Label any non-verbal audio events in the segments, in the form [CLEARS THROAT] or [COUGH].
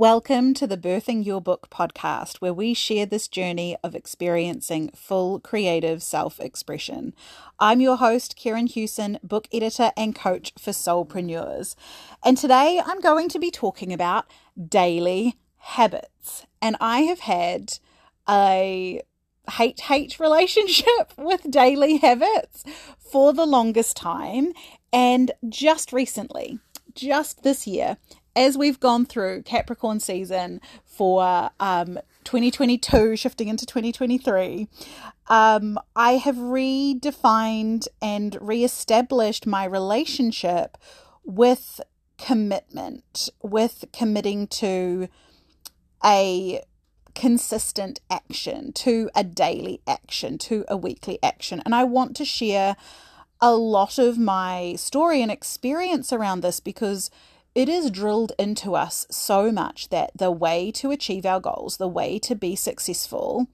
Welcome to the Birthing Your Book podcast, where we share this journey of experiencing full creative self expression. I'm your host, Kerryn Hewson, book editor and coach for soulpreneurs. And today I'm going to be talking about daily habits. And I have had a hate hate relationship [LAUGHS] with daily habits for the longest time. And just recently, just this year, as we've gone through Capricorn season for um, 2022, shifting into 2023, um, I have redefined and reestablished my relationship with commitment, with committing to a consistent action, to a daily action, to a weekly action. And I want to share a lot of my story and experience around this because it is drilled into us so much that the way to achieve our goals, the way to be successful,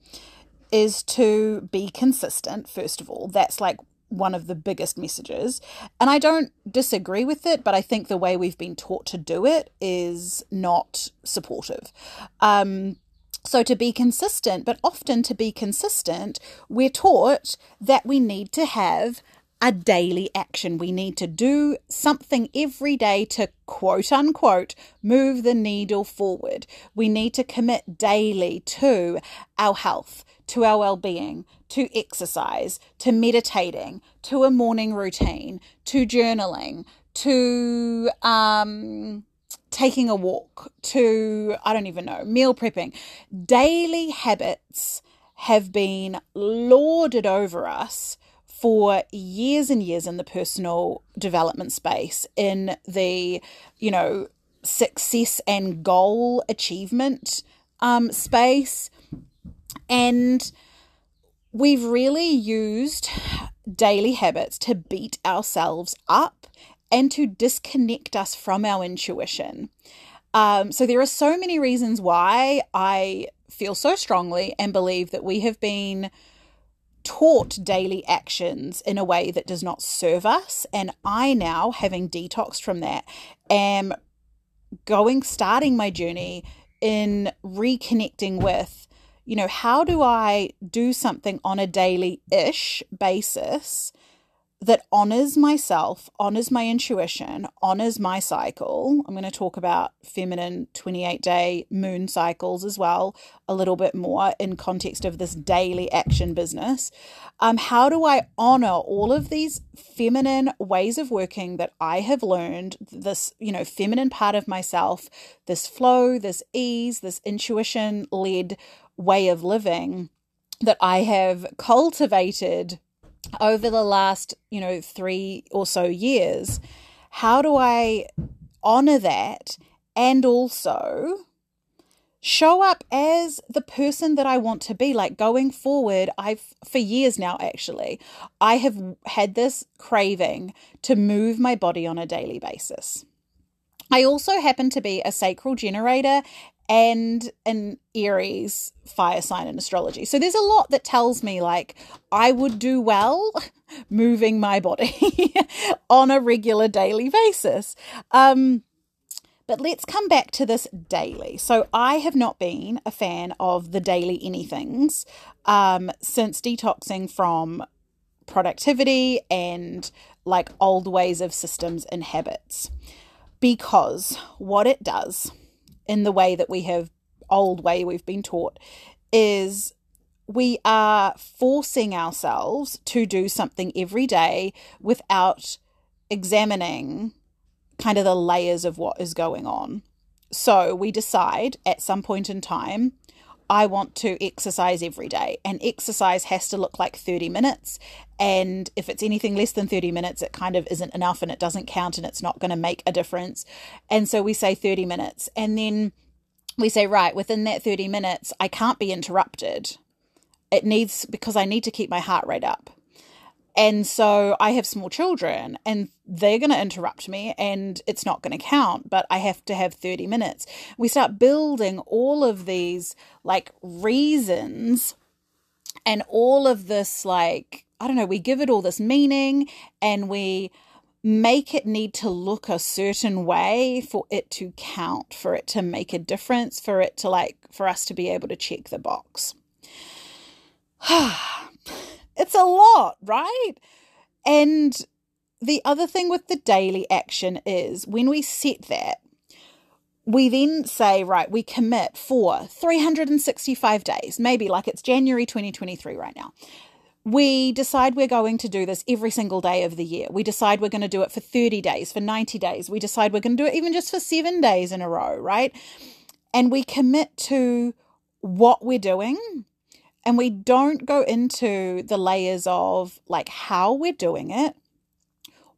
is to be consistent, first of all. That's like one of the biggest messages. And I don't disagree with it, but I think the way we've been taught to do it is not supportive. Um, so, to be consistent, but often to be consistent, we're taught that we need to have a daily action. We need to do something every day to quote unquote move the needle forward. We need to commit daily to our health, to our well being, to exercise, to meditating, to a morning routine, to journaling, to um, taking a walk, to I don't even know, meal prepping. Daily habits have been lauded over us for years and years in the personal development space, in the, you know, success and goal achievement um, space. And we've really used daily habits to beat ourselves up and to disconnect us from our intuition. Um, so there are so many reasons why I feel so strongly and believe that we have been taught daily actions in a way that does not serve us. And I now, having detoxed from that, am going, starting my journey in reconnecting with, you know, how do I do something on a daily ish basis that honors myself, honors my intuition, honors my cycle. I'm going to talk about feminine 28 day moon cycles as well, a little bit more in context of this daily action business. Um, how do I honor all of these feminine ways of working that I have learned, this, you know, feminine part of myself, this flow, this ease, this intuition led way of living that I have cultivated over the last, you know, three or so years, how do I honor that and also show up as the person that I want to be. Like going forward, I've for years now actually, I have had this craving to move my body on a daily basis. I also happen to be a sacral generator and an Aries fire sign in astrology. So there's a lot that tells me like I would do well [LAUGHS] moving my body [LAUGHS] on a regular daily basis. Um, but let's come back to this daily. So I have not been a fan of the daily anythings um, since detoxing from productivity and like old ways of systems and habits. Because what it does in the way that we have old way we've been taught is we are forcing ourselves to do something every day without examining kind of the layers of what is going on. So we decide at some point in time, I want to exercise every day, and exercise has to look like 30 minutes. And if it's anything less than 30 minutes, it kind of isn't enough and it doesn't count and it's not going to make a difference. And so we say 30 minutes. And then we say, right, within that 30 minutes, I can't be interrupted. It needs, because I need to keep my heart rate up. And so I have small children and they're going to interrupt me and it's not going to count, but I have to have 30 minutes. We start building all of these like reasons and all of this, like, I don't know, we give it all this meaning and we make it need to look a certain way for it to count, for it to make a difference, for it to like, for us to be able to check the box. [SIGHS] [SIGHS] it's a lot, right? And the other thing with the daily action is when we set that, we then say, right, we commit for 365 days, maybe like it's January 2023 right now. We decide we're going to do this every single day of the year. We decide we're going to do it for 30 days, for 90 days. We decide we're going to do it even just for seven days in a row, right? And we commit to what we're doing and we don't go into the layers of like how we're doing it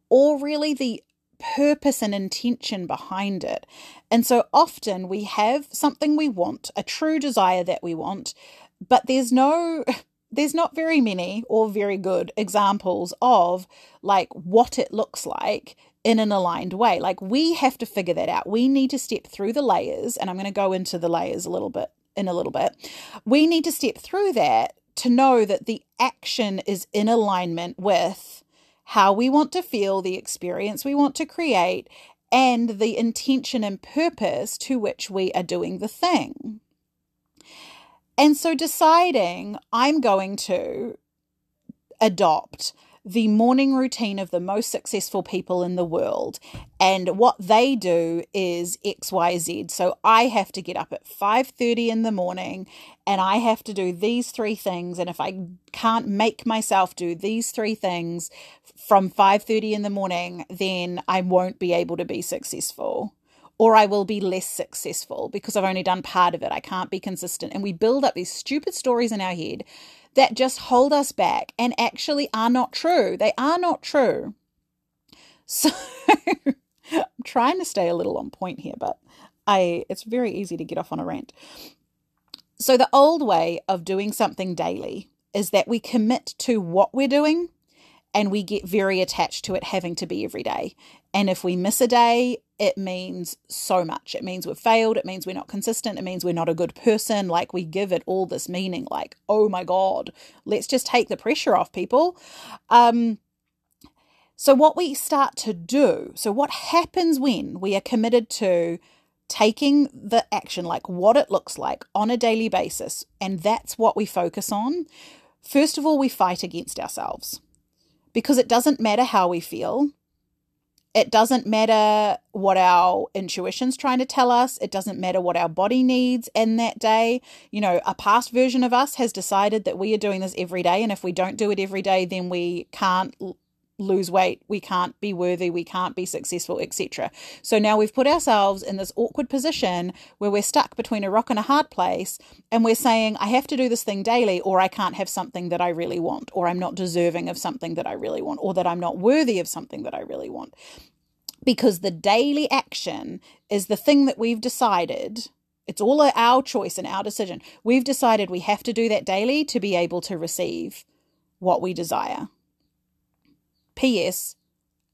or really the purpose and intention behind it. And so often we have something we want, a true desire that we want, but there's no [LAUGHS] there's not very many or very good examples of like what it looks like in an aligned way. Like we have to figure that out. We need to step through the layers, and I'm going to go into the layers a little bit in a little bit. We need to step through that to know that the action is in alignment with how we want to feel, the experience we want to create, and the intention and purpose to which we are doing the thing. And so deciding I'm going to adopt the morning routine of the most successful people in the world and what they do is xyz so i have to get up at 5:30 in the morning and i have to do these three things and if i can't make myself do these three things from 5:30 in the morning then i won't be able to be successful or I will be less successful because I've only done part of it. I can't be consistent. And we build up these stupid stories in our head that just hold us back and actually are not true. They are not true. So [LAUGHS] I'm trying to stay a little on point here, but I it's very easy to get off on a rant. So the old way of doing something daily is that we commit to what we're doing and we get very attached to it having to be every day. And if we miss a day, it means so much. It means we've failed. It means we're not consistent. It means we're not a good person. Like we give it all this meaning, like, oh my God, let's just take the pressure off people. Um, so, what we start to do, so what happens when we are committed to taking the action, like what it looks like on a daily basis, and that's what we focus on, first of all, we fight against ourselves because it doesn't matter how we feel. It doesn't matter what our intuition's trying to tell us. It doesn't matter what our body needs in that day. You know, a past version of us has decided that we are doing this every day. And if we don't do it every day, then we can't lose weight, we can't be worthy, we can't be successful, etc. So now we've put ourselves in this awkward position where we're stuck between a rock and a hard place and we're saying, I have to do this thing daily, or I can't have something that I really want, or I'm not deserving of something that I really want, or that I'm not worthy of something that I really want. Because the daily action is the thing that we've decided. It's all our choice and our decision. We've decided we have to do that daily to be able to receive what we desire. P.S.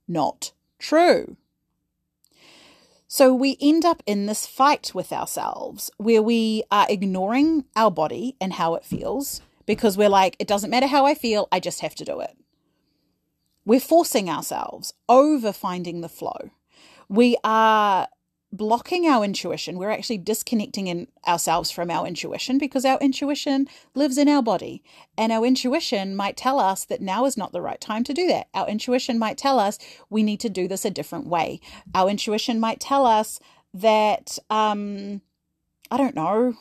Not true. So we end up in this fight with ourselves where we are ignoring our body and how it feels because we're like, it doesn't matter how I feel, I just have to do it. We're forcing ourselves over finding the flow. We are blocking our intuition. We're actually disconnecting in ourselves from our intuition because our intuition lives in our body. And our intuition might tell us that now is not the right time to do that. Our intuition might tell us we need to do this a different way. Our intuition might tell us that, um, I don't know,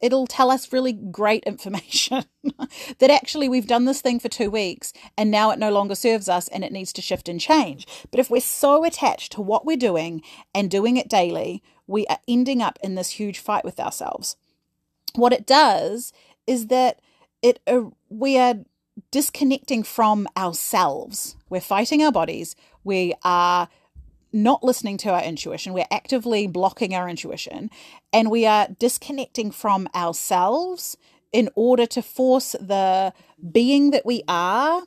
it'll tell us really great information [LAUGHS] that actually we've done this thing for two weeks and now it no longer serves us and it needs to shift and change. But if we're so attached to what we're doing and doing it daily, we are ending up in this huge fight with ourselves. What it does is that it uh, we are disconnecting from ourselves. We're fighting our bodies. We are not listening to our intuition. We're actively blocking our intuition and we are disconnecting from ourselves in order to force the being that we are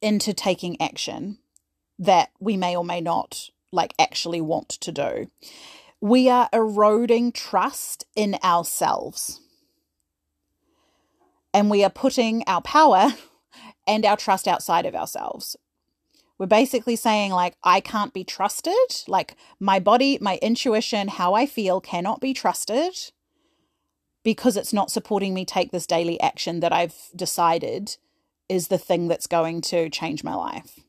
into taking action that we may or may not like actually want to do. We are eroding trust in ourselves. And we are putting our power [LAUGHS] and our trust outside of ourselves We're basically saying, like, I can't be trusted. Like, my body, my intuition, how I feel cannot be trusted because it's not supporting me take this daily action that I've decided is the thing that's going to change my life.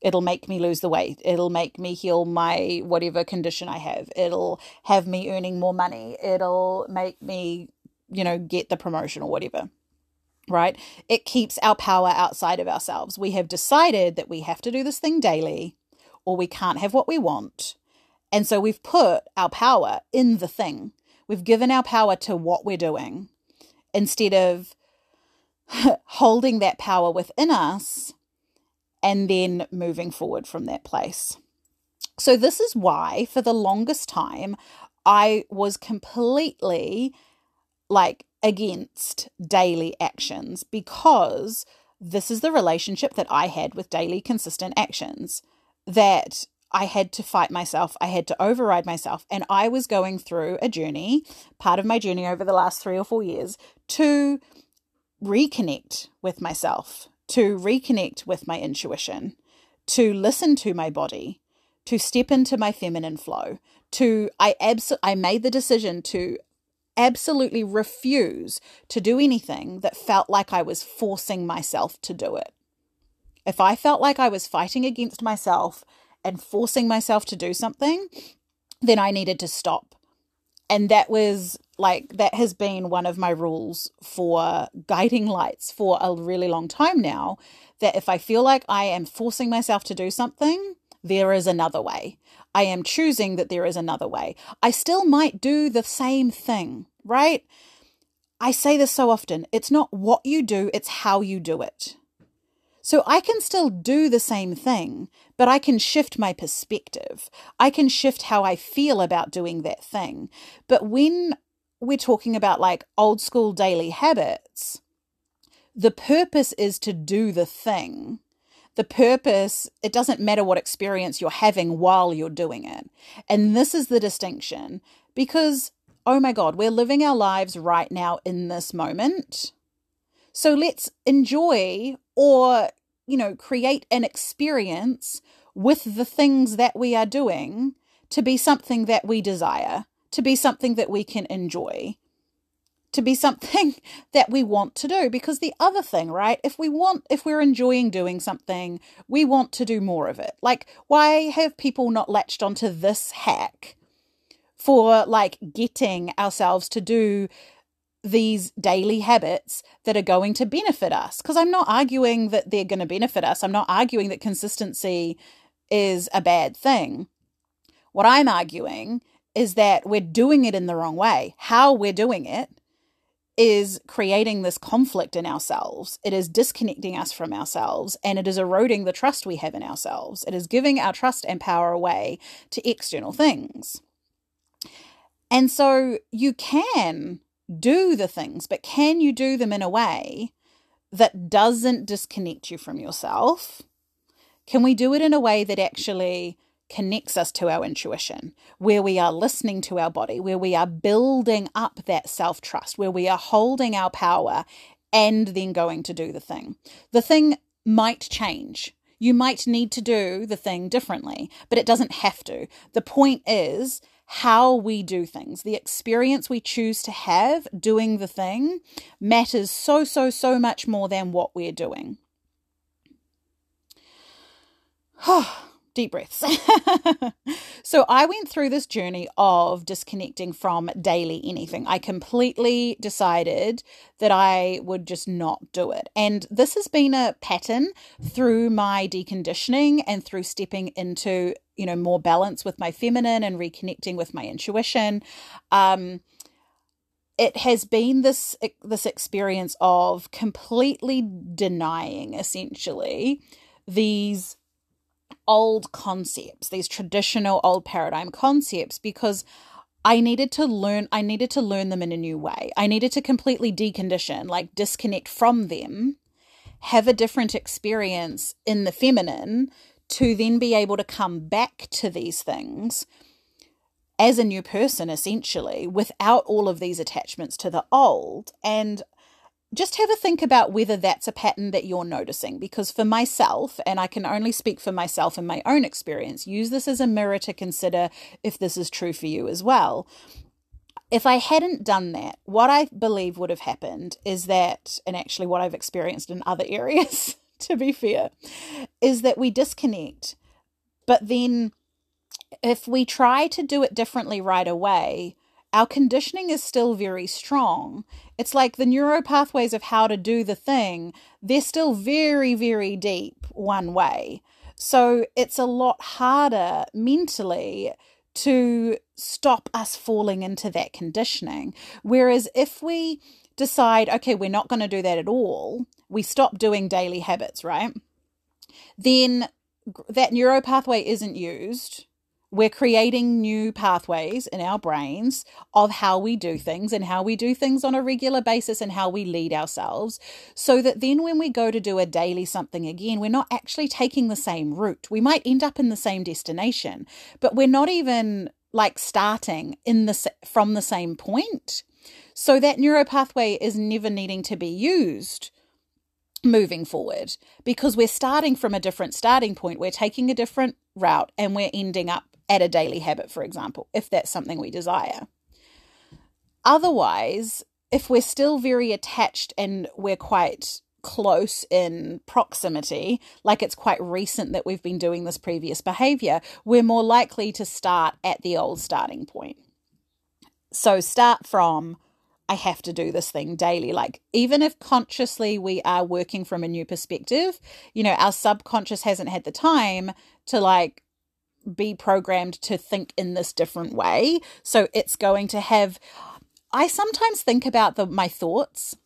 It'll make me lose the weight. It'll make me heal my whatever condition I have. It'll have me earning more money. It'll make me, you know, get the promotion or whatever right? It keeps our power outside of ourselves. We have decided that we have to do this thing daily or we can't have what we want. And so we've put our power in the thing. We've given our power to what we're doing instead of [LAUGHS] holding that power within us and then moving forward from that place. So, this is why, for the longest time, I was completely like against daily actions because this is the relationship that I had with daily consistent actions that I had to fight myself, I had to override myself, and I was going through a journey, part of my journey over the last three or four years, to reconnect with myself, to reconnect with my intuition, to listen to my body, to step into my feminine flow, to I abs- I made the decision to absolutely refuse to do anything that felt like I was forcing myself to do it. If I felt like I was fighting against myself and forcing myself to do something, then I needed to stop. And that was like, that has been one of my rules for guiding lights for a really long time now. That if I feel like I am forcing myself to do something, there is another way. I am choosing that there is another way. I still might do the same thing, right? I say this so often it's not what you do, it's how you do it. So I can still do the same thing, but I can shift my perspective. I can shift how I feel about doing that thing. But when we're talking about like old school daily habits, the purpose is to do the thing the purpose, it doesn't matter what experience you're having while you're doing it. And this is the distinction because, oh my God, we're living our lives right now in this moment. So let's enjoy or, you know, create an experience with the things that we are doing to be something that we desire, to be something that we can enjoy to be something [LAUGHS] that we want to do because the other thing right if we want if we're enjoying doing something we want to do more of it. Like why have people not latched onto this hack for like getting ourselves to do these daily habits that are going to benefit us? Because i'm not arguing that they're going to benefit us. I'm not arguing that consistency is a bad thing. What i'm arguing is that we're doing it in the wrong way. How we're doing it is creating this conflict in ourselves. It is disconnecting us from ourselves and it is eroding the trust we have in ourselves. It is giving our trust and power away to external things. And so you can do the things, but can you do them in a way that doesn't disconnect you from yourself? Can we do it in a way that actually connects us to our intuition, where we are listening to our body, where we are building up that self trust, where we are holding our power and then going to do the thing. The thing might change. You might need to do the thing differently, but it doesn't have to. The point is how we do things, the experience we choose to have doing the thing matters so, so, so much more than what we're doing. [SIGHS] [SIGHS] deep breaths. [LAUGHS] so I went through this journey of disconnecting from daily anything. I completely decided that I would just not do it. And this has been a pattern through my deconditioning and through stepping into, you know, more balance with my feminine and reconnecting with my intuition. Um, it has been this this experience of completely denying essentially these old concepts, these traditional old paradigm concepts, because I needed to learn I needed to learn them in a new way. I needed to completely decondition, like disconnect from them, have a different experience in the feminine to then be able to come back to these things as a new person essentially without all of these attachments to the old and just have a think about whether that's a pattern that you're noticing. Because for myself, and I can only speak for myself and my own experience, use this as a mirror to consider if this is true for you as well. If I hadn't done that, what I believe would have happened is that, and actually what I've experienced in other [LAUGHS] areas, to be fair, is that we disconnect. But then if we try to do it differently right away, our conditioning is still very strong. It's like the neural pathways of how to do the thing, they're still very, very deep one way. So it's a lot harder mentally to stop us falling into that conditioning. Whereas if we decide, okay, we're not going to do that at all, we stop doing daily habits, right? Then that neural pathway isn't used we're creating new pathways in our brains of how we do things and how we do things on a regular basis and how we lead ourselves so that then when we go to do a daily something again we're not actually taking the same route. We might end up in the same destination but we're not even like starting in the from the same point. So that neuro pathway is never needing to be used moving forward because we're starting from a different starting point. We're taking a different route and we're ending up at a daily habit, for example, if that's something we desire. Otherwise, if we're still very attached and we're quite close in proximity, like it's quite recent that we've been doing this previous behavior, we're more likely to start at the old starting point. So start from, I have to do this thing daily. Like, even if consciously we are working from a new perspective, you know, our subconscious hasn't had the time to like be programmed to think in this different way. So it's going to have. I sometimes think about the my thoughts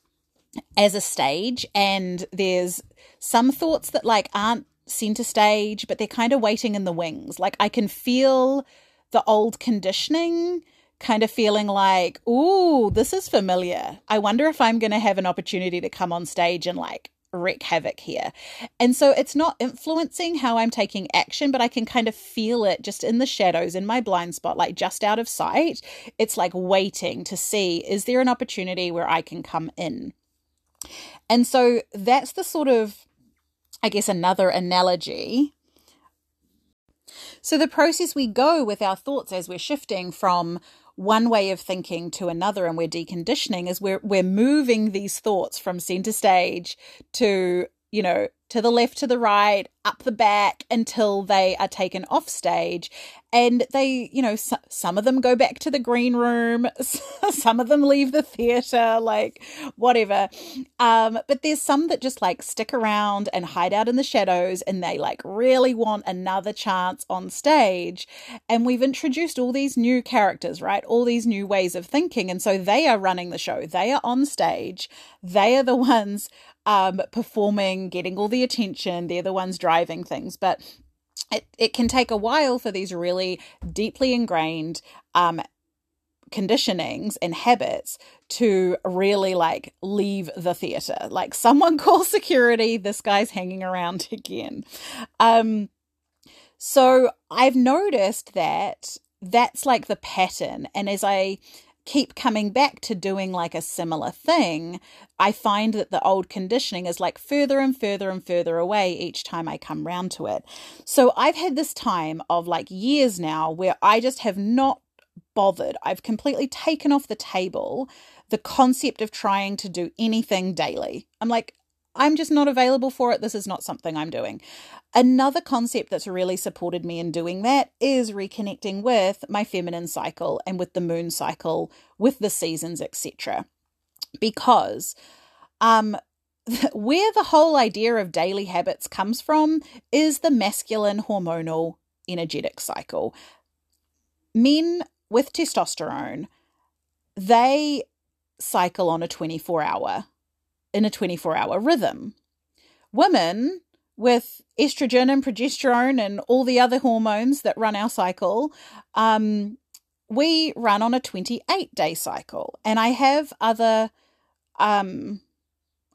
as a stage, and there's some thoughts that like aren't center stage, but they're kind of waiting in the wings. Like I can feel the old conditioning kind of feeling like, ooh, this is familiar. I wonder if I'm going to have an opportunity to come on stage and like wreak havoc here. And so it's not influencing how I'm taking action, but I can kind of feel it just in the shadows, in my blind spot, like just out of sight. It's like waiting to see is there an opportunity where I can come in? And so that's the sort of, I guess, another analogy. So the process we go with our thoughts as we're shifting from one way of thinking to another and we're deconditioning is we're we're moving these thoughts from center stage to you know to the left to the right up the back until they are taken off stage. And they you know so, some of them go back to the green room [LAUGHS] some of them leave the theater like whatever. Um but there's some that just like stick around and hide out in the shadows and they like really want another chance on stage. And we've introduced all these new characters right? All these new ways of thinking. And so they are running the show. They are on stage. They are the [LAUGHS] ones um, performing, getting all the attention. They're the ones driving things. But it, it can take a while for these really deeply ingrained um, conditionings and habits to really like leave the theater. Like someone [LAUGHS] call security, this guy's hanging around [LAUGHS] again. Um, so I've noticed that that's like the pattern. And as I keep coming back to doing like a similar thing, I find that the old conditioning is like further and further and further away each time I come round to it. So I've had this time of like years now where I just have not bothered. I've completely taken off the table the concept of trying to do anything daily. I'm like, I'm just not available for it. This is not something I'm doing. Another concept that's really supported me in doing that is reconnecting with my feminine cycle and with the moon cycle, with the seasons, etc. Because um [LAUGHS] where the whole idea of daily habits comes from is the masculine hormonal energetic cycle. Men with testosterone, they cycle on a 24 hour in a 24 hour rhythm. Women with estrogen and progesterone and all the other hormones that run our cycle, um, we run on a 28 day cycle. And I have other, um,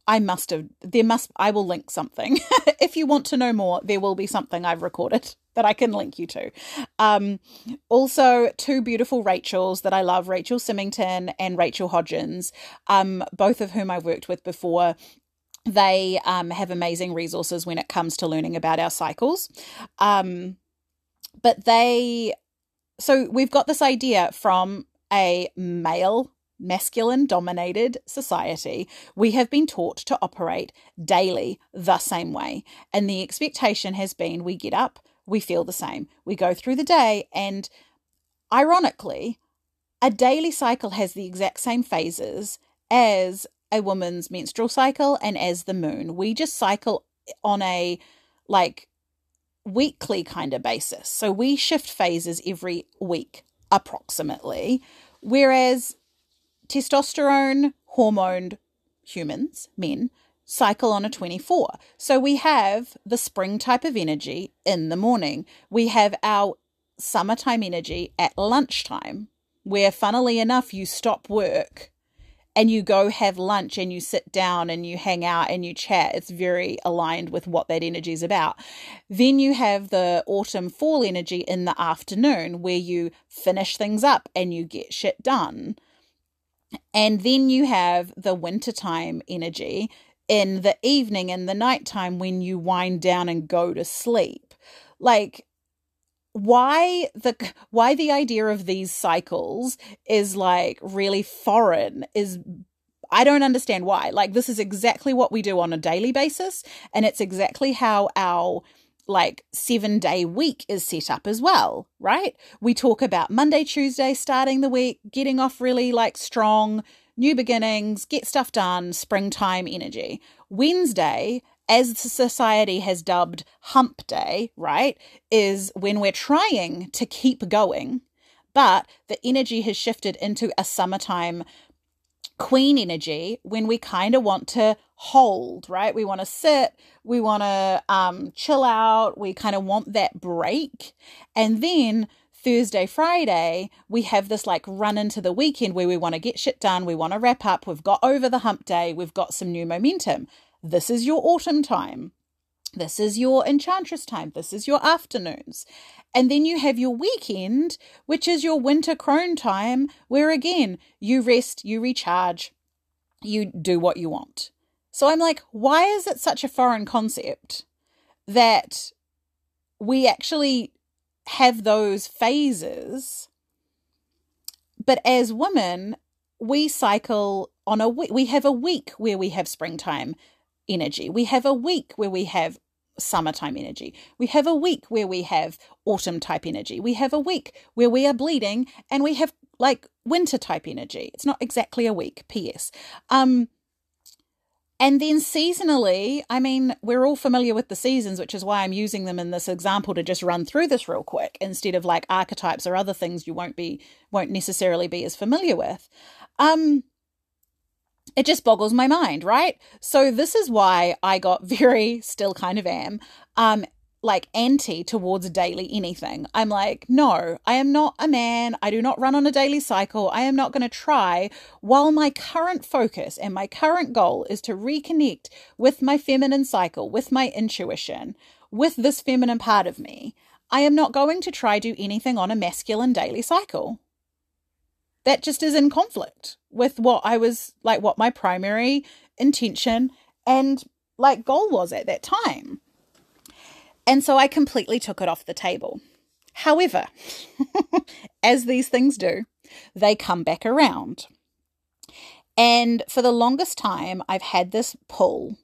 I must have, there must, I will link something. [LAUGHS] if you want to know more, there will be something I've recorded that I can link you to. Um, also, two beautiful Rachels that I love Rachel Symington and Rachel Hodgens, um, both of whom I've worked with before. They um, have amazing resources when it comes to learning about our cycles. Um, but they, so we've got this idea from a male masculine dominated society, we have been taught to operate daily the same way. And the expectation has been we get up, we feel the same. We go through the day, and ironically, a daily cycle has the exact same phases as a woman's menstrual cycle and as the moon. We just cycle eh, on a like weekly kind of basis. So we shift phases every week approximately. Whereas testosterone hormoned humans, men, cycle on a 24. So we have the spring type of energy in the morning. We have our summertime energy at lunchtime, where funnily enough, you stop work and you go have lunch and you sit down and you hang out and you chat. It's very aligned with what that energy is about. Then you have the autumn fall energy in the afternoon where you finish things up and you get shit done. And then you have the wintertime energy in the evening and the nighttime when you wind down and go to sleep. Like why the why the idea of these cycles is like really foreign is I don't understand why. Like this is exactly what we do on a daily basis and it's exactly how our like seven day week is set up as well, right? We talk about Monday, Tuesday, starting the week, getting off really like strong, new beginnings, get stuff done, springtime energy. Wednesday, as society has dubbed hump day, right, is when we're trying to keep going, but the energy has shifted into a summertime queen energy when we kind of want to hold, right? We want to sit, we want to um, chill out, we kind of want that break. And then Thursday, Friday, we have this like run into the weekend where we want to get shit done, we want to wrap up, we've got over the hump day, we've got some new momentum. This is your autumn time. This is your enchantress time. This is your afternoons. And then you have your weekend, which is your winter crone time, where again, you rest, you recharge, you do what you want. So I'm like, why is it such a foreign concept that we actually have those phases? But as women, we cycle on a week. We have a week where we have springtime energy. We have a week where we have summertime energy. We have a week where we have autumn type energy. We have a week where we are bleeding and we have like winter type energy. It's not exactly a week, PS. Um and then seasonally, I mean, we're all familiar with the seasons, which is why I'm using them in this example to just run through this real quick instead of like archetypes or other things you won't be won't necessarily be as familiar with. Um it just boggles my mind, right? So this is why I got [LAUGHS] very still kind of am um like anti towards daily anything. I'm like, no, I am not a man. I do not run on a daily cycle. I am not going to try while my current focus and my current goal is to reconnect with my feminine cycle, with my intuition, with this feminine part of me. I am not going to try do anything on a masculine daily cycle. That just is in conflict with what I was like, what my primary intention and like goal was at that time. And so I completely took it off the table. However, [LAUGHS] as these things do, they come back around. And for the longest time, I've had this pull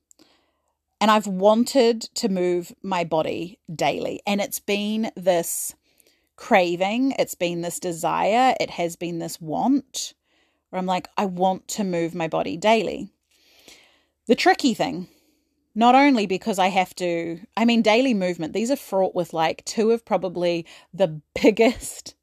and I've wanted to move my body daily. And it's been this craving, it's been this desire, it has been this want where I'm like, I want to move my body daily. The tricky thing not only because I have to, I mean, daily movement, these are fraught with like two of probably the [LAUGHS] biggest,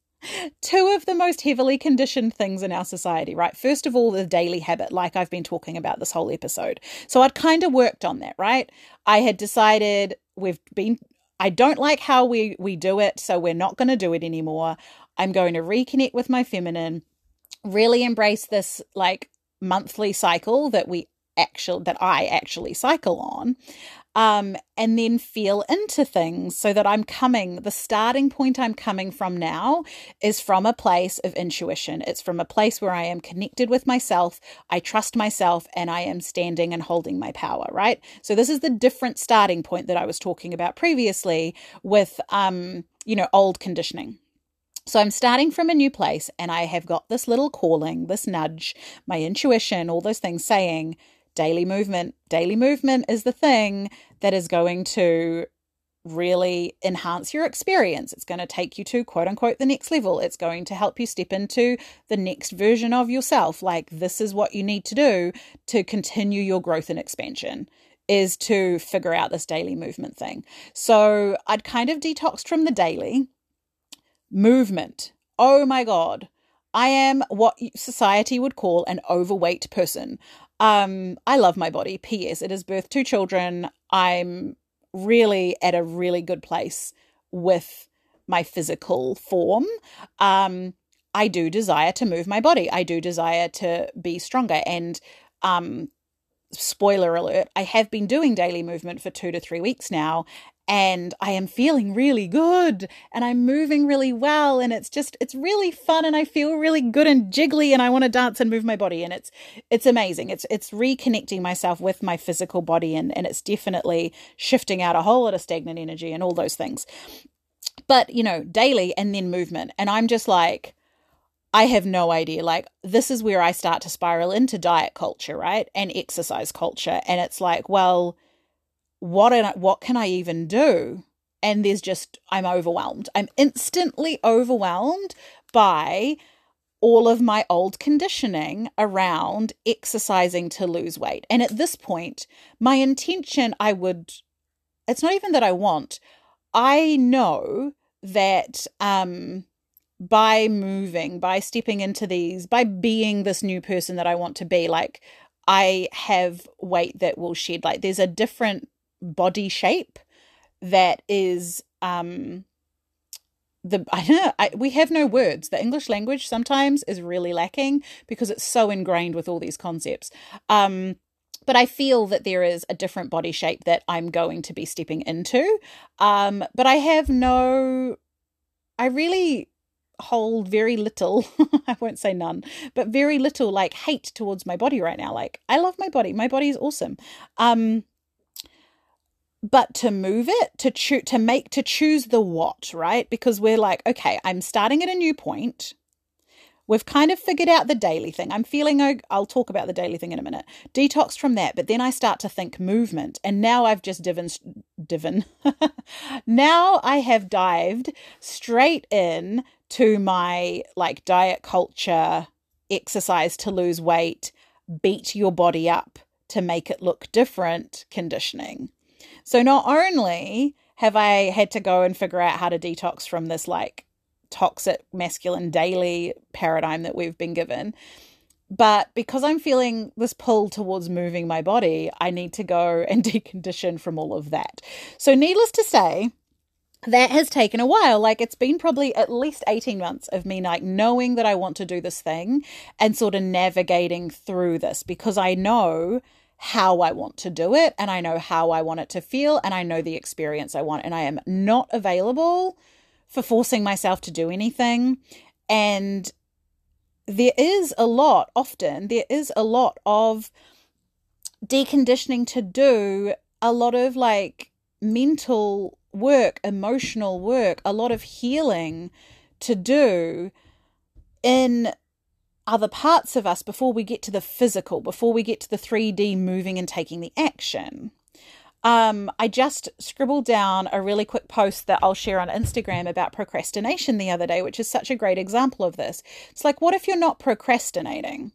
two of the most heavily conditioned things in our society, right? First of all, the daily habit, like I've been talking about this whole episode. So I'd kind of worked on that, right? I had decided we've been, I don't like how we, we do it, so we're not going to do it anymore. I'm going to reconnect with my feminine, really embrace this like monthly cycle that we actual that I actually cycle on. um, and then feel into things so that I'm coming, the starting point I'm coming from now is from a place of intuition. It's from a place where I am connected with myself, I trust myself, and I am standing and holding my power, right? So, this is the different starting point that I was talking about previously with, um, you know, old conditioning. So I'm starting from a new place and I have got this little calling, this nudge, my intuition, all those things saying, daily movement. Daily movement is the thing that is going to really enhance your experience. It's going to take you to quote unquote the next level. It's going to help you step into the next version of yourself. Like, this is what you need to do to continue your growth and expansion is to figure out this daily movement thing. So I'd kind of detoxed from the daily movement. Oh my God. I am what society would call an overweight person. Um, I love my body. P.S. It has birthed two children. I'm really at a really good place with my physical form. Um, I do desire to move my body. I do desire to be stronger. And um, spoiler alert, I have been doing daily movement for two to three weeks now, and I am feeling really good and I'm moving really well and it's just it's really fun and I feel really good and jiggly and I want to dance and move my body and it's it's amazing. It's it's reconnecting myself with my physical body and and it's definitely shifting out a whole lot of stagnant energy and all those things. But, you know, daily and then movement and I'm just like I have no idea. Like, this is where I start to spiral into diet culture, right? And exercise culture. And it's like, well, what I, what can I even do? And there's just I'm overwhelmed. I'm instantly overwhelmed by all of my old conditioning around exercising to lose weight. And at this point, my intention I would it's not even that I want. I know that um by moving, by stepping into these, by being this new person that I want to be, like I have weight that will shed. Like there's a different body shape that is um the [LAUGHS] I don't know I, we have no words. The English language sometimes is really lacking because it's so ingrained with all these concepts. Um, but I feel that there is a different body shape that I'm going to be stepping into. Um, but I have no. I really hold very little. [LAUGHS] I won't say none, but very little like hate towards my body right now. Like I love my body. My body is awesome. Um, but to move it to choose to make to choose the what right? Because we're like okay i'm starting at a new point. We've kind of figured out the daily thing. I'm feeling i'll talk about the daily thing in a minute. Detox from that but then i start to think movement. And now i've just divin divin [LAUGHS] now i have dived straight in to my like diet culture exercise to lose weight beat your body up to make it look different conditioning so not only have I had to go and figure out how to detox from this like toxic masculine daily paradigm that we've been given, but because I'm feeling this pull towards moving my body, I need to go [LAUGHS] and decondition from all of that. So, needless to say, that has taken a while. Like it's been probably at least 18 months of me like knowing that I want to do this thing and sort of navigating through this because I know how I want to do it and I know how I want it to feel and I know the experience I want and I am not available for forcing myself to do anything. And there is a lot often there is a lot of deconditioning to do a lot of like mental work emotional work a lot of healing to do in other parts of us before we get to the physical, before we get to the 3D moving and taking the action. Um, I just scribbled down a really quick post that I'll share on Instagram about procrastination the other day, which is such a great example of this. It's like, what if you're not procrastinating?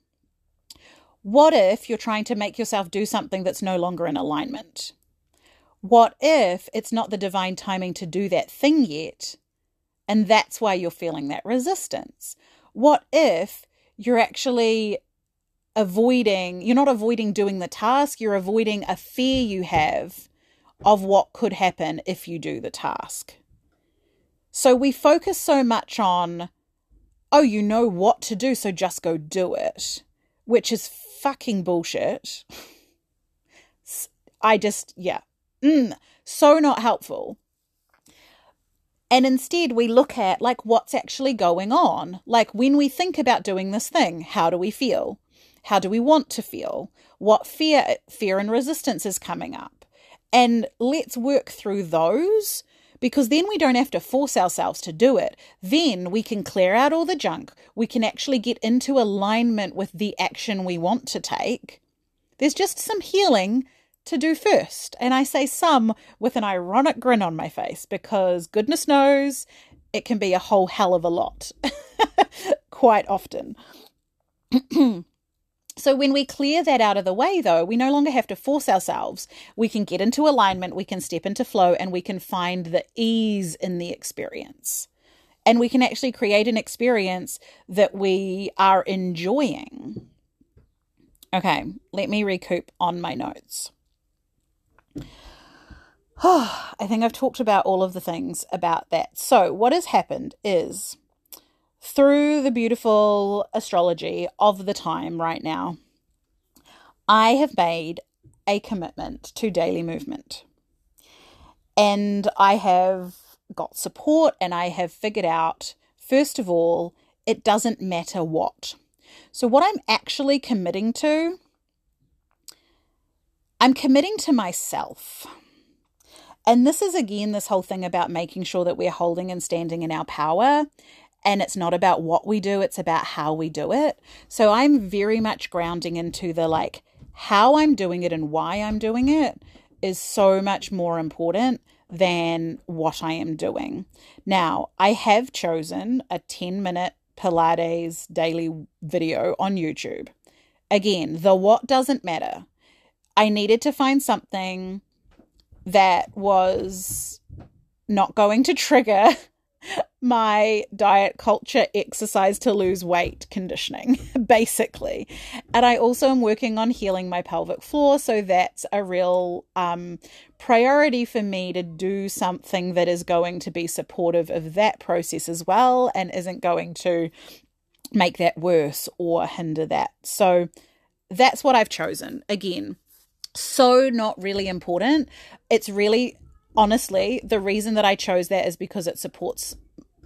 What if you're trying to make yourself do something that's no longer in alignment? What if it's not the divine timing to do that thing yet? And that's why you're feeling that resistance. What if you're actually avoiding, you're not avoiding doing the task, you're avoiding a fear you have of what could happen if you do the task. So we focus so much on, oh, you know what to do, so just go do it, which is fucking bullshit. [LAUGHS] I just, yeah. Mm, so not helpful. And instead, we look at like what's actually going on. Like when we think about doing this thing, how do we feel? How do we want to feel? What fear, fear and resistance is coming up? And let's work through those because then we don't have to force ourselves to do it. Then we can clear out all the junk. We can actually get into alignment with the action we want to take. There's just some healing to do first. And I say some with an ironic grin on my face because goodness knows it can be a whole hell of a lot [LAUGHS] quite often. [CLEARS THROAT] so when we clear that out of the way, though, we no longer have to force ourselves. We can get into alignment, we can step into flow, and we can find the ease in the experience. And we can actually create an experience that we are enjoying. Okay, let me recoup on my notes. [SIGHS] I think I've talked about all of the things about that. So, what has happened is through the beautiful astrology of the time right now, I have made a commitment to daily movement. And I have got support and I have figured out, first of all, it doesn't matter what. So, what I'm actually committing to, I'm committing to myself. And this is again this whole thing about making sure that we're holding and standing in our power. And it's not about what we do, it's about how we do it. So I'm very much grounding into the like, how I'm doing it and why I'm doing it is so much more important than what I am doing. Now, I have chosen a 10 minute Pilates daily video on YouTube. Again, the what doesn't matter. I needed to find something that was not going to trigger [LAUGHS] my diet culture exercise to lose weight conditioning [LAUGHS] basically. And i also am working on healing my pelvic floor so that's a real um, priority for me to do something that is going to be supportive of that process as well and isn't going to make that worse or hinder that. So that's what i've chosen. Again so not really important. It's really, honestly, the reason that I chose that is because it supports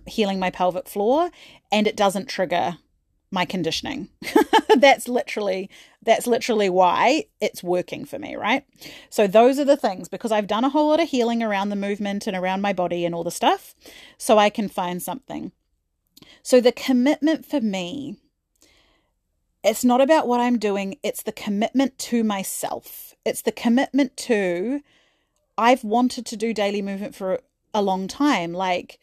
healing my pelvic floor and it doesn't trigger my conditioning. [LAUGHS] that's literally that's literally why it's working for me, right? So those are the things because I've done a whole lot of healing around the movement and around my body and all the stuff so I can find something. So the commitment for me it's not about what I'm doing, it's the commitment to myself. It's the commitment to, I've wanted to do daily movement for a long time. Like,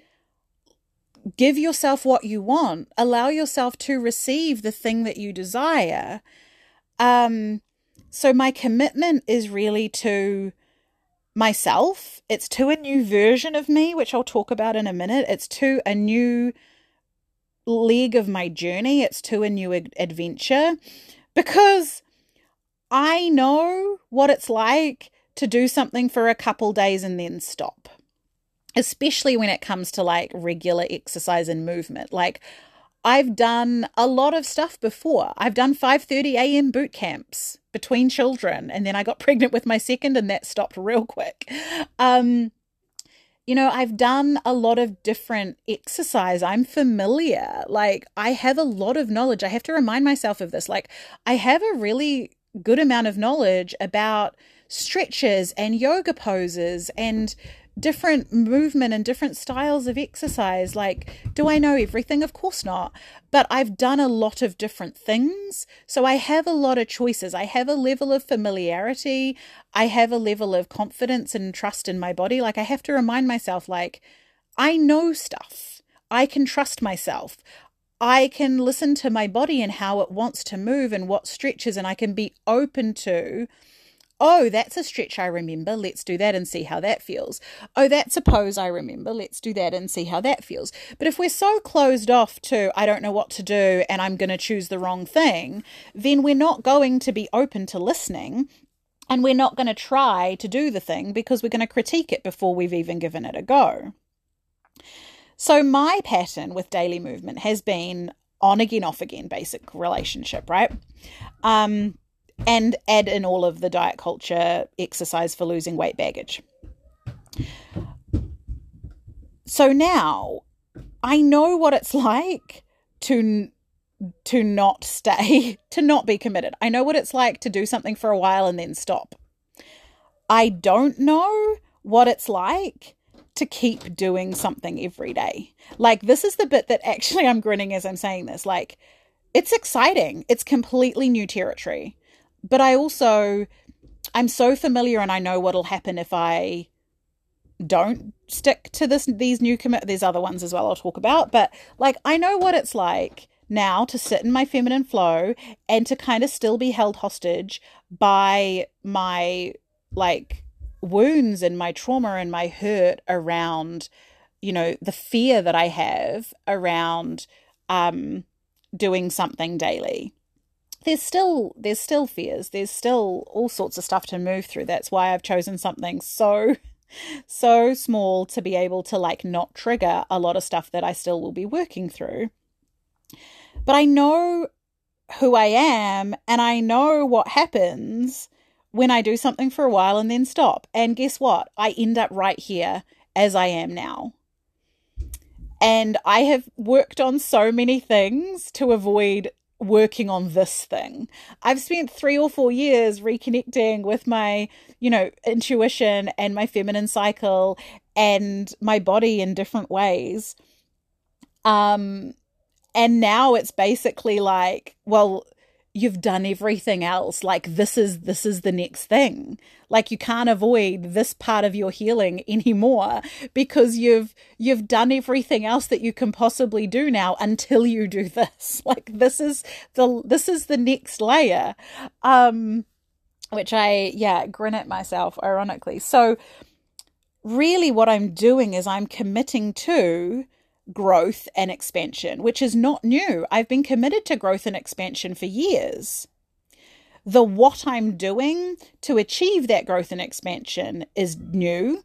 give yourself what you want, allow yourself to receive the thing that you desire. Um, so, my commitment is really to myself, it's to a new version of me, which I'll talk about in a minute. It's to a new leg of my journey, it's to a new adventure because I know what it's like to do something for a couple days and then stop. Especially when it comes to like regular exercise and movement. Like I've done a lot of stuff before. I've done 5:30 a.m. boot camps between children and then I got [LAUGHS] pregnant with my second and that stopped real quick. Um you know, I've done a lot of different exercise. I'm familiar. Like, I have a lot of knowledge. I have to remind myself of this. Like, I have a really good amount of knowledge about stretches and yoga poses and different movement and different styles of exercise. Like, do I know everything? Of course not. But I've done a lot of different things. So I have a lot of choices. I have a level of familiarity. I have a level of confidence and trust in my body. Like, I have to remind myself, like, I know stuff. I can trust myself. I can listen to my body and how it wants to move and what stretches, and I can be open to Oh, that's a stretch I remember. Let's do that and see how that feels. Oh, that's a pose I remember. Let's do that and see how that feels. But if we're so closed off to, I don't know what to do and I'm going to choose the wrong thing, then we're not going to be open to listening and we're not going to try to do the thing because we're going to critique it before we've even given it a go. So, my pattern with daily movement has been on again, off again, basic relationship, right? Um, and add in all of the diet culture exercise for losing weight baggage. So now I know what it's [LAUGHS] like to to not stay, [LAUGHS] to not be committed. I know what it's like to do something for a while and then stop. I don't know what it's like to keep doing something every day. Like, this is the bit that actually I'm grinning as I'm saying this. Like, it's exciting, it's completely new territory. But I also, I'm so familiar and I know what'll happen if I don't stick to this these new commit there's other ones as well I'll talk about but like I know what it's like now to sit in my feminine flow and to kind of still be held hostage by my like wounds and my trauma and my hurt around you know the fear that i have around um doing something daily. There's still there's still fears. There's still all sorts of stuff to move through. That's why i've chosen something so [LAUGHS] so small to be able to like not trigger a lot of stuff that i still will be working through. But i know who i am and i know what happens when I do something for a while and then stop. And guess what? I end up right here as I am now. And I have worked on so many things to avoid working on this thing. I've spent three or four years reconnecting with my, you know, intuition and my feminine cycle and my body in different ways. Um, and now it's basically like, well, you've done everything else. Like this is this is the next thing. Like you can't avoid this part of your healing anymore because you've you've done everything else that you can possibly do now until you do this. [LAUGHS] Like this is the this is the next layer. Um which i yeah grin at myself ironically. So really what i'm doing is i'm committing to growth and expansion, which is not new. I've been committed to growth and expansion for years. The what I'm doing to achieve that growth and expansion is new,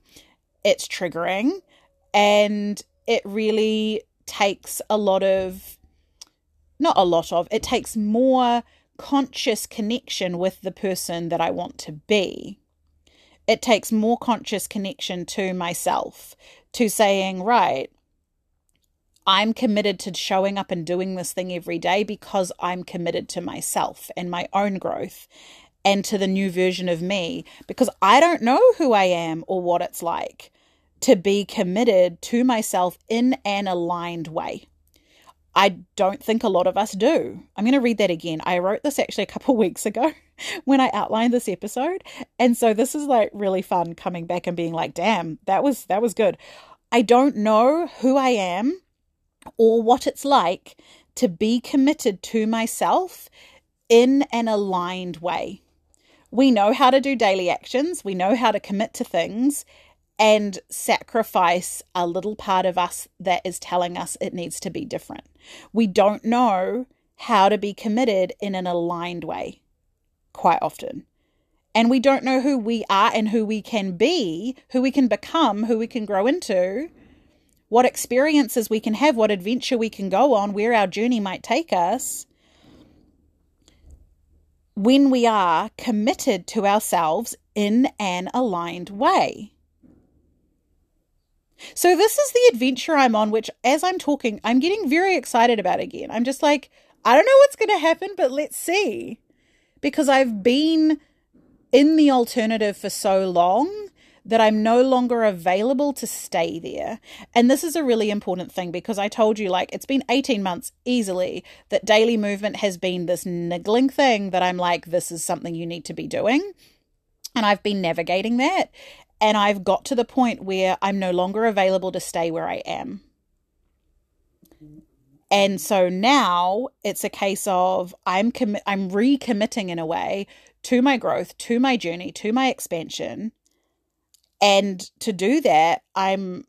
it's triggering, and it really takes a lot of, not a lot of, it takes more conscious connection with the person that I want to be. It takes more conscious connection to myself, to saying, right, I'm committed to showing up and doing this thing every day because I'm committed to myself and my own growth and to the new version of me because I don't know who I am or what it's like to be committed to myself in an aligned way. I don't think a lot of us do. I'm going to read that again. I wrote this actually a couple [LAUGHS] weeks ago when I outlined this episode. And so this is like really fun coming back and being like, "Damn, that was that was good." I don't know who I am or what it's like to be committed to myself in an aligned way. We know how to do daily actions, we know how to commit to things and sacrifice a little part of us that is telling us it needs to be different. We don't know how to be committed in an aligned way quite often. And we don't know who we are and who we can be, who we can become, who we can grow into what experiences we can have, what adventure we can go on, where our journey might take us, when we are committed to ourselves in an aligned way. So, this is the adventure I'm on, which as I'm talking, I'm getting very excited about again. I'm just like, I don't know what's going to happen, but let's see. Because I've been in the alternative for so long that I'm no longer available to stay there. And this is a really important thing because I told you, like, it's been 18 months easily that daily movement has been this niggling thing that I'm like, this is something you need to be doing. And I've been navigating that. And I've got to the point where I'm no longer available to stay where I am. And so now it's a case of I'm commi- I'm recommitting in a way to my growth, to my journey, to my expansion and to do that, I'm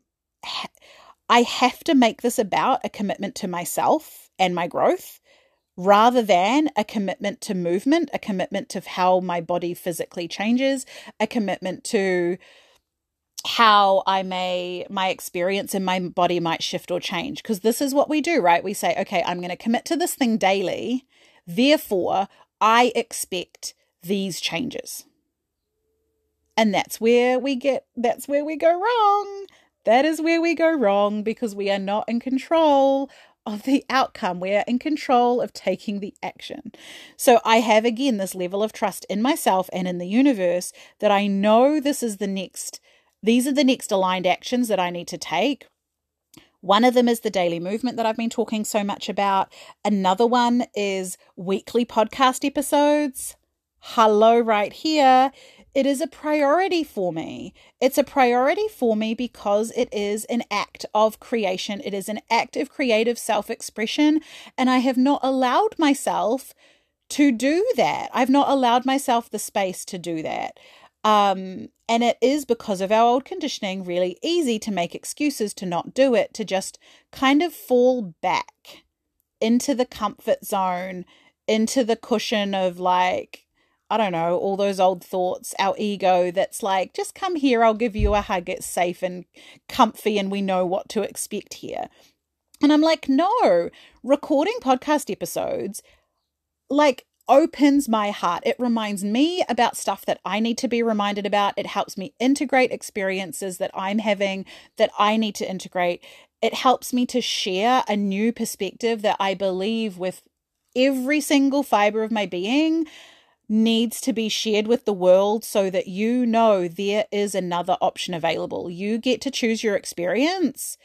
I have to make this about a commitment to myself and my growth rather than a commitment to movement, a commitment to how my body physically changes, a commitment to how I may, my experience in my body might shift or change. Because this is what we do, right? We say, okay, I'm going to commit to this thing daily. Therefore, I expect these changes. And that's where we get, that's where we go wrong. That is where we go wrong because we are not in control of the outcome. We are in control of taking the action. So I have again this level of trust in myself and in the universe that I know this is the next, these are the next aligned actions that I need to take. One of them is the daily movement that I've been talking so much about. Another one is weekly podcast episodes. Hello, right here it is a priority for me. It's a priority for me because it is an act of creation. It is an act of creative self expression. And I have not allowed myself to do that. I've not allowed myself the space to do that. Um, and it is because of our old conditioning really easy to make excuses to not do it, to just kind of fall back into the comfort zone, into the cushion of like, I don't know, all those old thoughts, our ego that's like, just come here, I'll give you a hug, it's safe and comfy, and we know what to expect here. And I'm like, no, recording podcast episodes, like, opens my heart. It reminds me about stuff that I need to be reminded about. It helps me integrate experiences that I'm having that I need to integrate. It helps me to share a new perspective that I believe with every single fiber of my being needs to be shared with the world so that you know there is another option available. You get to choose your experience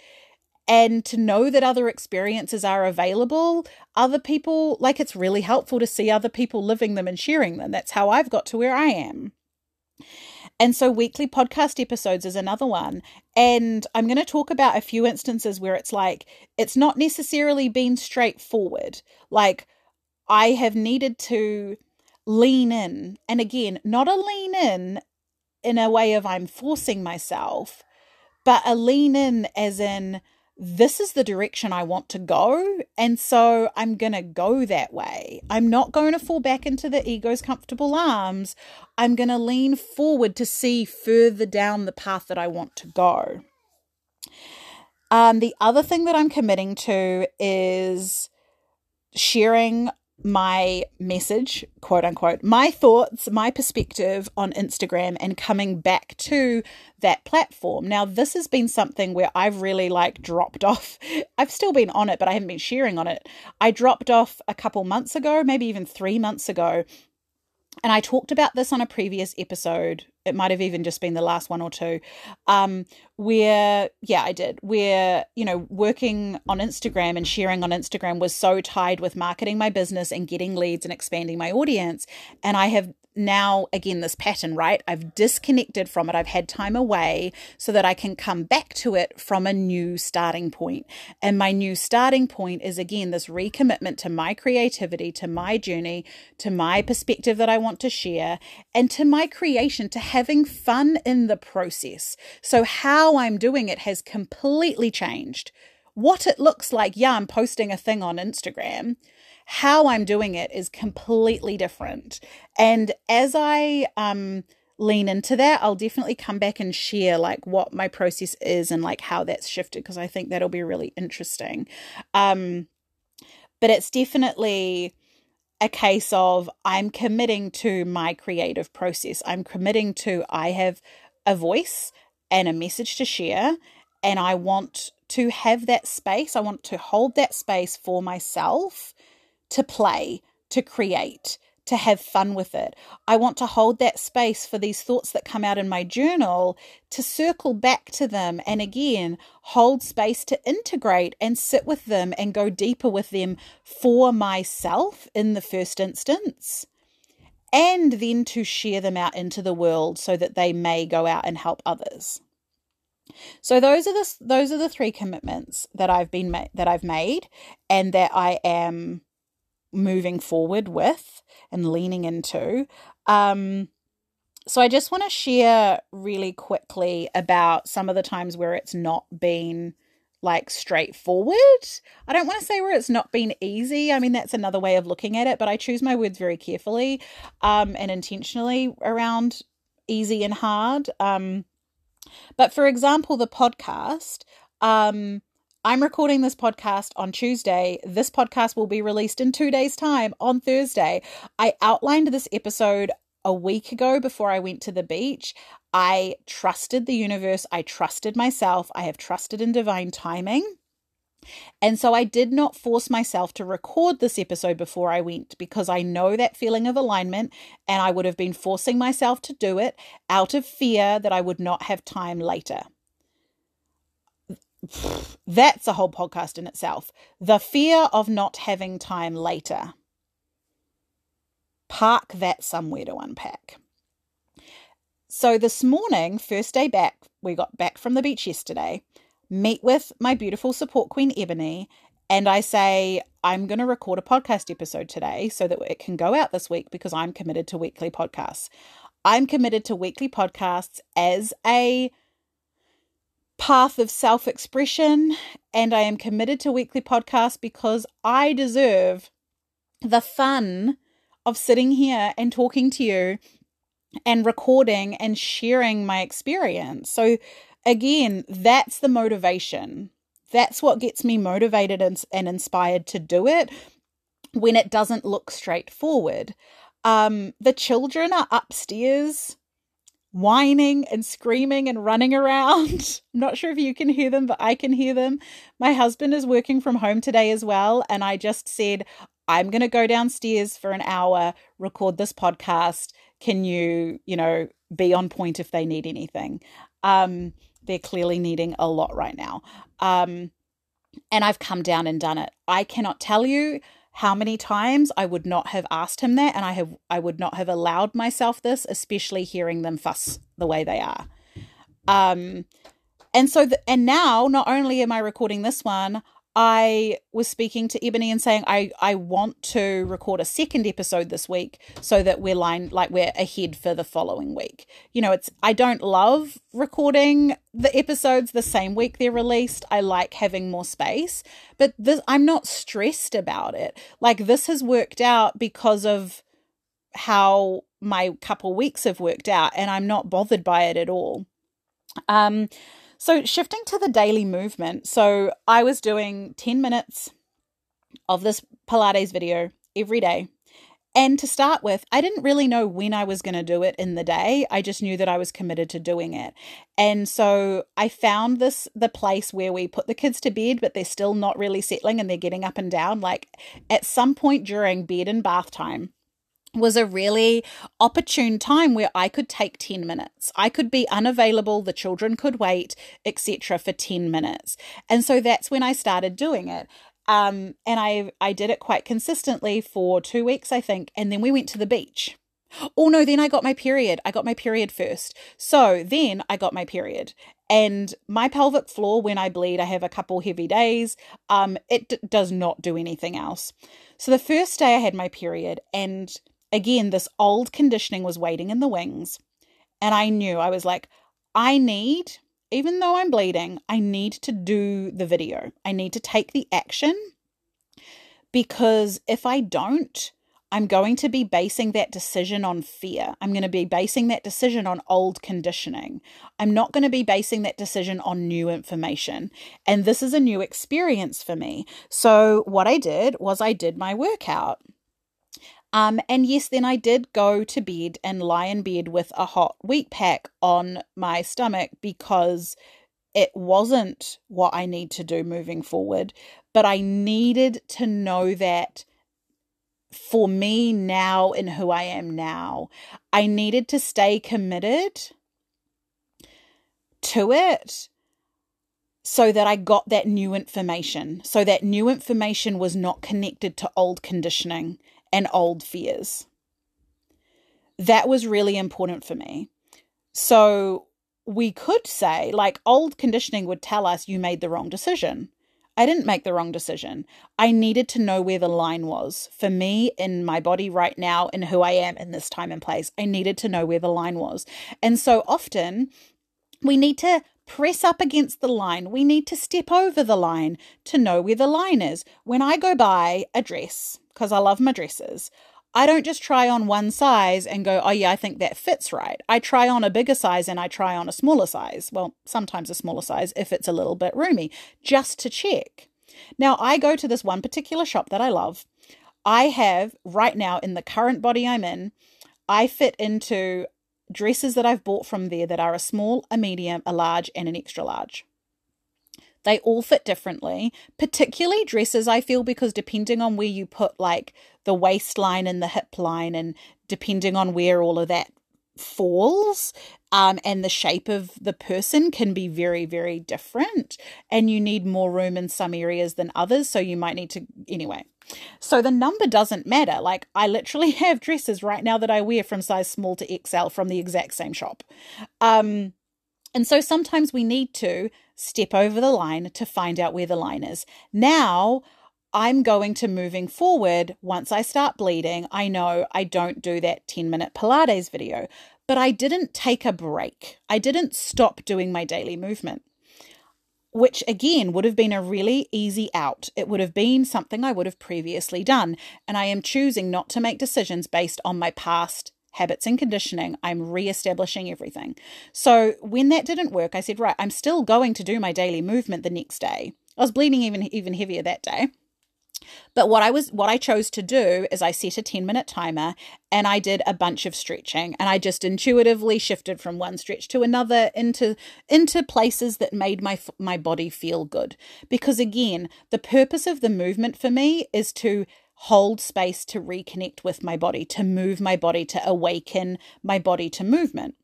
and to know that other experiences are available. Other people, like it's really helpful to see other people living them and sharing them. That's how I've got to where I am. And so, weekly podcast episodes is another one. And I'm going to talk about a few instances where it's like, it's not necessarily been straightforward. Like, I have needed to lean in. And again, not a lean in in a way of I'm forcing myself, but a lean in as in this is the direction I want to go. And so I'm going to go that way. I'm not going to fall back into the ego's comfortable arms. I'm going to lean forward to see further down the path that I want to go. Um, the other thing that I'm committing to is sharing my message, quote unquote, my thoughts, my perspective on Instagram and coming back to that platform. Now, this has been something where I've really like dropped [LAUGHS] off. I've still been on it, but I haven't been sharing on it. I dropped off a couple months ago, maybe even three months ago. And I talked about this on a previous episode it might have even just been the last one or two. Um where yeah i did. Where you know working on instagram and sharing on instagram was so tied with marketing my business and getting leads and expanding my audience. And i have now again this pattern right? I've disconnected from it. I've had time away so that i can come back to it from a new starting point. And my new starting point is again this recommitment to my creativity to my journey to my perspective that i want to share and to my creation to having fun in the process. So how i'm doing it has completely changed. What it looks like yeah i'm posting a thing on instagram how I'm doing it is completely different. And as I um lean into that, I'll definitely come back and share like what my process is and like how that's shifted because I think that'll be really interesting. Um but it's definitely a case of I'm committing to my creative process. I'm committing to I have a voice and a message to share and I want to have that space. I want to hold that space for myself to play, to create, to have fun with it. I want to hold that space for these thoughts that come out in my journal to circle back to them and again hold space to integrate and sit with them and go deeper with them for myself in the first instance. And then to share them out into the world so that they may go out and help others. So those are the those are the three commitments that I've been that I've made and that I am moving forward with and leaning into. Um, so I just want to share really quickly about some of the times where it's not been like straightforward. I don't want to say where it's not been easy. I mean, that's another way of looking at it, but I choose my words very carefully um, and intentionally around easy and hard. Um, but for example, the podcast, um, I'm recording this podcast on Tuesday. This podcast will be released in two days' time on Thursday. I outlined this episode a week ago before I went to the beach. I trusted the universe, I trusted myself, I have trusted in divine timing. And so I did not force myself to record this episode before I went because I know that feeling of alignment and I would have been forcing myself to do it out of fear that I would not have time later. That's a whole podcast in itself. The fear of not having time later. Park that somewhere to unpack. So this morning, first day back, we got back from the beach yesterday meet with my beautiful support queen, Ebony, and I say, I'm going to record a podcast episode today so that it can go out this week because I'm committed to weekly podcasts. I'm committed to weekly podcasts as a path of self expression, and I am committed to weekly podcasts because I deserve the fun of sitting here and talking to you and recording and sharing my experience. So, again, that's the motivation. That's what gets me motivated and, and inspired to do it when it doesn't look straightforward. Um, the children are upstairs whining and screaming and running around. I'm [LAUGHS] not sure if you can hear them, but I can hear them. My husband is working from home today as well. And I just said, I'm going to go downstairs for an hour, record this podcast. Can you, you know, be on point if they need anything? Um, they're clearly needing a lot right now. Um, and I've come down and done it. I cannot tell you how many times I would not have asked him that and I have I would not have allowed myself this, especially hearing them fuss the way they are. Um and so the, and now not only am I recording this one, I was speaking to Ebony and saying I I want to record a second episode this week so that we're line like we're ahead for the following week. You know, it's I don't love recording the episodes the same week they're released. I like having more space, but this I'm not stressed about it. Like this has worked out because of how my couple weeks have worked out and I'm not bothered by it at all. Um so, shifting to the daily movement. So, I was doing 10 minutes of this Pilates video every day. And to start with, I didn't really know when I was going to do it in the day. I just knew that I was committed to doing it. And so I found this the place where we put the kids to bed, but they're still not really settling and they're getting up and down. Like at some point during bed and bath time, was a really opportune time where I could take 10 minutes. I could be unavailable, the children could wait, etc. for 10 minutes. And so that's when I started doing it. Um, and I I did it quite consistently for 2 weeks I think, and then we went to the beach. Oh no, then I got my period. I got my period first. So then I got my period. And my pelvic floor, when I bleed, I have a couple heavy days. Um, it d- does not do anything else. So the first day I had my period, and again, this old conditioning was waiting in the wings. And I knew, I was like, I need, even though I'm bleeding, I need to do the video. I need to take the action because if I don't, I'm going to be basing that decision on fear. I'm going to be basing that decision on old conditioning. I'm not going to be basing that decision on new information. And this is a new experience for me. So, what I did was I did my workout. Um, and yes, then I did go to bed and lie in bed with a hot wheat pack on my stomach because it wasn't what I need to do moving forward. But I needed to know that for me now and who I am now, I needed to stay committed to it so that I got that new information. So that new information was not connected to old conditioning and old fears. That was really important for me. So we could say, like, old conditioning would tell us you made the wrong decision. I didn't make the wrong decision. I needed to know where the line was for me in my body right now and who I am in this time and place. I needed to know where the line was. And so often we need to press up against the line. We need to step over the line to know where the line is. When I go buy a dress, because I love my dresses, I don't just try on one size and go, oh, yeah, I think that fits right. I try on a bigger size and I try on a smaller size. Well, sometimes a smaller size if it's a little bit roomy, just to check. Now, I go to this one particular shop that I love. I have right now in the current body I'm in, I fit into dresses that I've bought from there that are a small, a medium, a large, and an extra large. They all fit differently, particularly dresses, I feel, because depending on where you put like the waistline and the hip line, and depending on where all of that falls um, and the shape of the person can be very, very different. And you need more room in some areas than others. So you might need to, anyway. So the number doesn't matter. Like I literally [LAUGHS] have dresses right now that I wear from size small to XL from the exact same shop. Um, and so sometimes we need to step over the line to find out where the line is. Now, I'm going to moving forward. Once I start bleeding, I know I don't do that 10 minute Pilates video, but I didn't take a break. I didn't stop doing my daily movement, which again would have been a really easy out. It would have been something I would have previously done. And I am choosing not to make decisions based on my past habits and conditioning. I'm re-establishing everything. So when that didn't work, I said, right, I'm still going to do my daily movement the next day. I was bleeding even even heavier that day. But what I was what I chose to do is I set a 10 minute timer and I did a bunch of stretching and I just intuitively shifted from one stretch to another into into places that made my my body feel good. Because again, the purpose of the movement for me is to hold space to reconnect with my body, to move my body, to awaken my body to movement.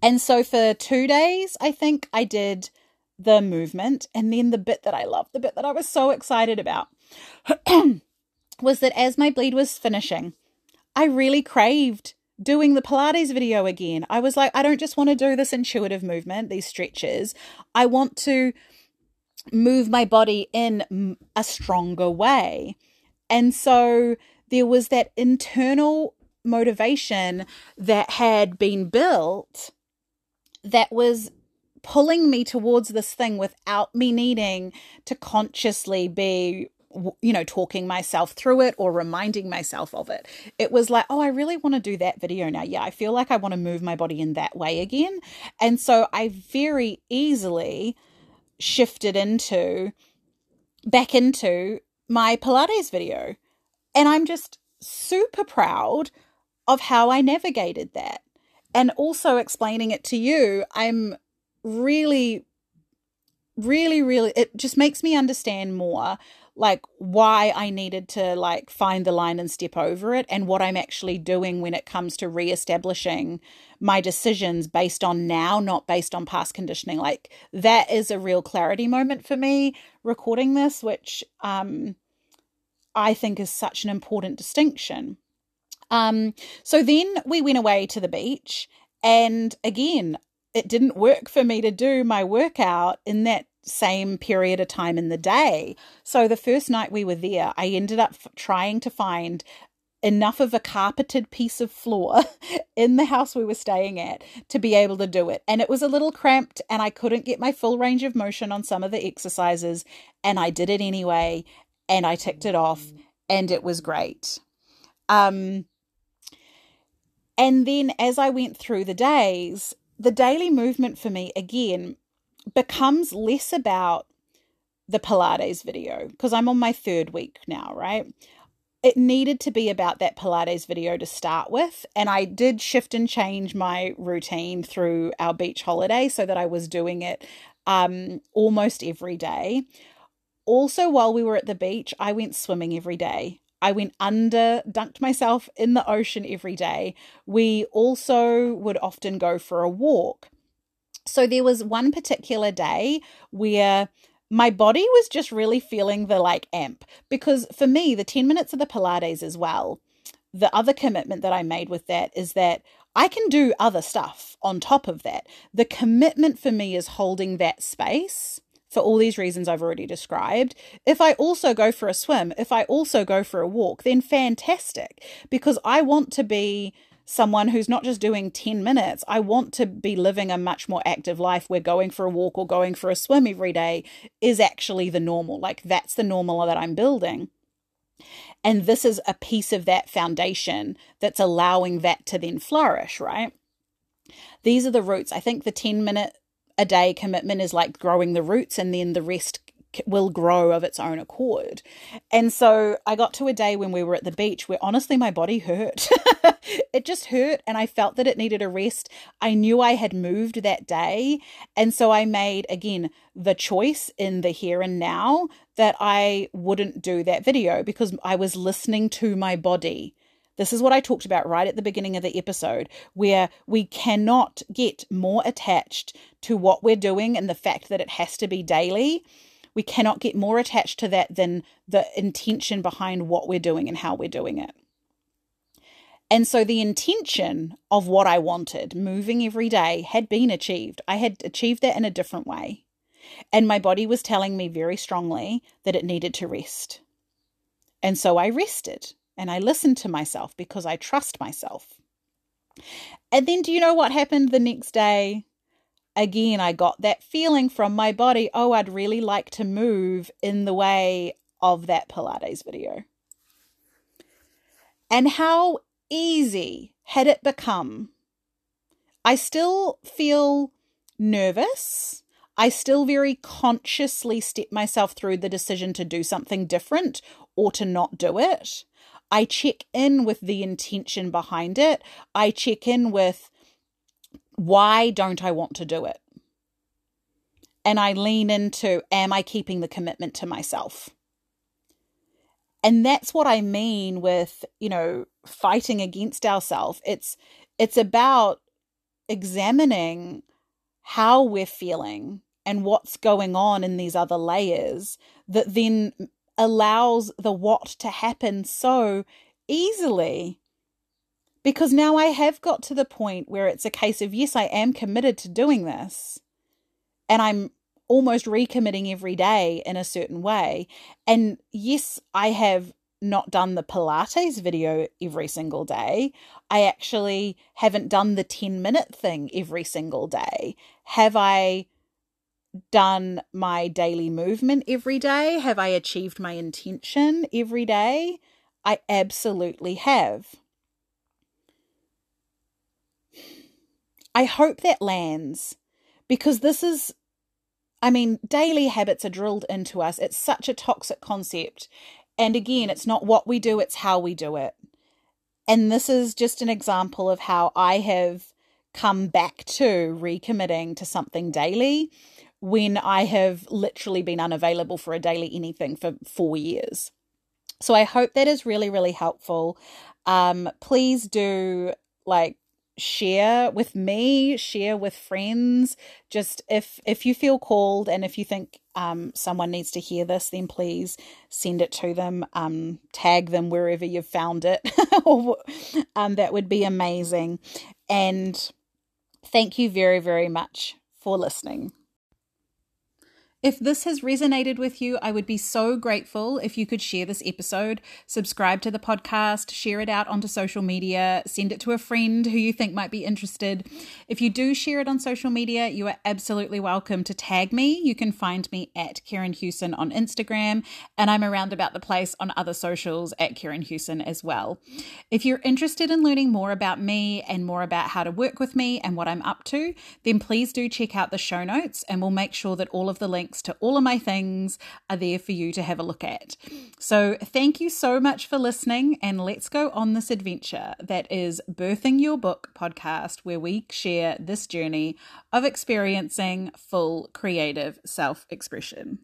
And so for 2 days, I think I did the movement and then the bit that I loved, the bit that I was so excited about [CLEARS THROAT] was that as my bleed was finishing, I really craved doing the Pilates video again. I was like, I don't just want to do this intuitive movement, these stretches. I want to move my body in a stronger way. And so there was that internal motivation that had been built that was pulling me towards this thing without me needing to consciously be you know talking myself through it or reminding myself of it. It was like oh i really want to do that video now. Yeah i feel like i want to move my body in that way again. And so i very easily shifted into back into my pilates video and i'm just super proud of how i navigated that. And also explaining it to you i'm really really really it just makes me understand more like why I needed to like find the line and step over it and what I'm actually doing when it comes to reestablishing my decisions based on now not based on past conditioning. Like that is a real clarity moment for me recording this which um I think is such an important distinction. Um so then we went away to the beach and again it didn't work for me to do my workout in that same period of time in the day. So the first night we were there, I ended up trying to find enough of a carpeted piece of floor [LAUGHS] in the house we were staying at to be able to do it. And it was a little cramped and I couldn't get my full range of motion on some of the exercises. And I did it anyway and I ticked it off and it was great. Um, and then as I went through the days, the daily movement for me again becomes less about the Pilates video because I'm on my third week now, right? It needed to be about that Pilates video to start with. And I did shift and change my routine through our beach holiday so that I was doing it um, almost every day. Also, while we were at the beach, I went swimming every day. I went under, dunked myself in the ocean every day. We also would often go for a walk. So there was one particular day where my body was just really feeling the like amp because for me, the 10 minutes of the Pilates as well, the other commitment that I made with that is that I can do other stuff on top of that. The commitment for me is holding that space for all these reasons I've already described. If I also go for a swim, if I also go for a walk, then fantastic, because I want to be someone who's not just doing 10 minutes. I want to be living a much more active life where going for a walk or going for a swim every day is actually the normal. Like that's the normal that I'm building. And this is a piece of that foundation that's allowing that to then flourish, right? These are the roots. I think the 10 minute a day commitment is like growing the roots and then the rest will grow of its own accord. And so I got to a day when we were at the beach where honestly my body hurt. [LAUGHS] it just hurt and I felt that it needed a rest. I knew I had moved that day. And so I made, again, the choice in the here and now that I wouldn't do that video because I was listening to my body. This is what I talked about right at the beginning of the episode, where we cannot get more attached to what we're doing and the fact that it has to be daily. We cannot get more attached to that than the intention behind what we're doing and how we're doing it. And so the intention of what I wanted, moving every day, had been achieved. I had achieved that in a different way. And my body was telling me very strongly that it needed to rest. And so I rested and I listened to myself because I trust myself. And then do you know what happened the next day? Again, I got that feeling from my body oh, I'd really like to move in the way of that Pilates video. And how easy had it become? I still feel nervous. I still very consciously step myself through the decision to do something different or to not do it. I check in with the intention behind it. I check in with why don't I want to do it? And I lean into am I keeping the commitment to myself? And that's what I mean with, you know, fighting against ourselves. It's it's about examining how we're feeling and what's going on in these other layers that then allows the what to happen so easily. Because now I have got to the point where it's a case of, yes, I am committed to doing this. And I'm almost recommitting every day in a certain way. And yes, I have not done the Pilates video every single day. I actually haven't done the 10 minute thing every single day. Have I done my daily movement every day? Have I achieved my intention every day? I absolutely have. I hope that lands because this is, I mean, daily habits are drilled into us. It's such a toxic concept. And again, it's not what we do, it's how we do it. And this is just an example of how I have come back to recommitting to something daily when I have literally been unavailable for a daily anything for four years. So I hope that is really, really helpful. Um, please do like share with me share with friends. Just if if you feel called and if you think um, someone needs to hear this then please send it to them um, tag them wherever you've found it. [LAUGHS] Um, that would be amazing. And thank you very very much for listening if this has resonated with you, I would be so grateful if you could share this episode, subscribe to the podcast, share it out onto social media, send it to a friend who you think might be interested. If you do share it on social media, you are absolutely welcome to tag me. You can find me at Kerryn Hewson on Instagram, and I'm around about the place on other socials at Kerryn Hewson as well. If you're interested in learning more about me and more about how to work with me and what I'm up to, then please do check out the show notes, and we'll make sure that all of the links links to all of my things are there for you to have a look at. So, thank you so much for listening, and let's go on this adventure that is Birthing Your Book podcast, where we share this journey of experiencing full creative self expression.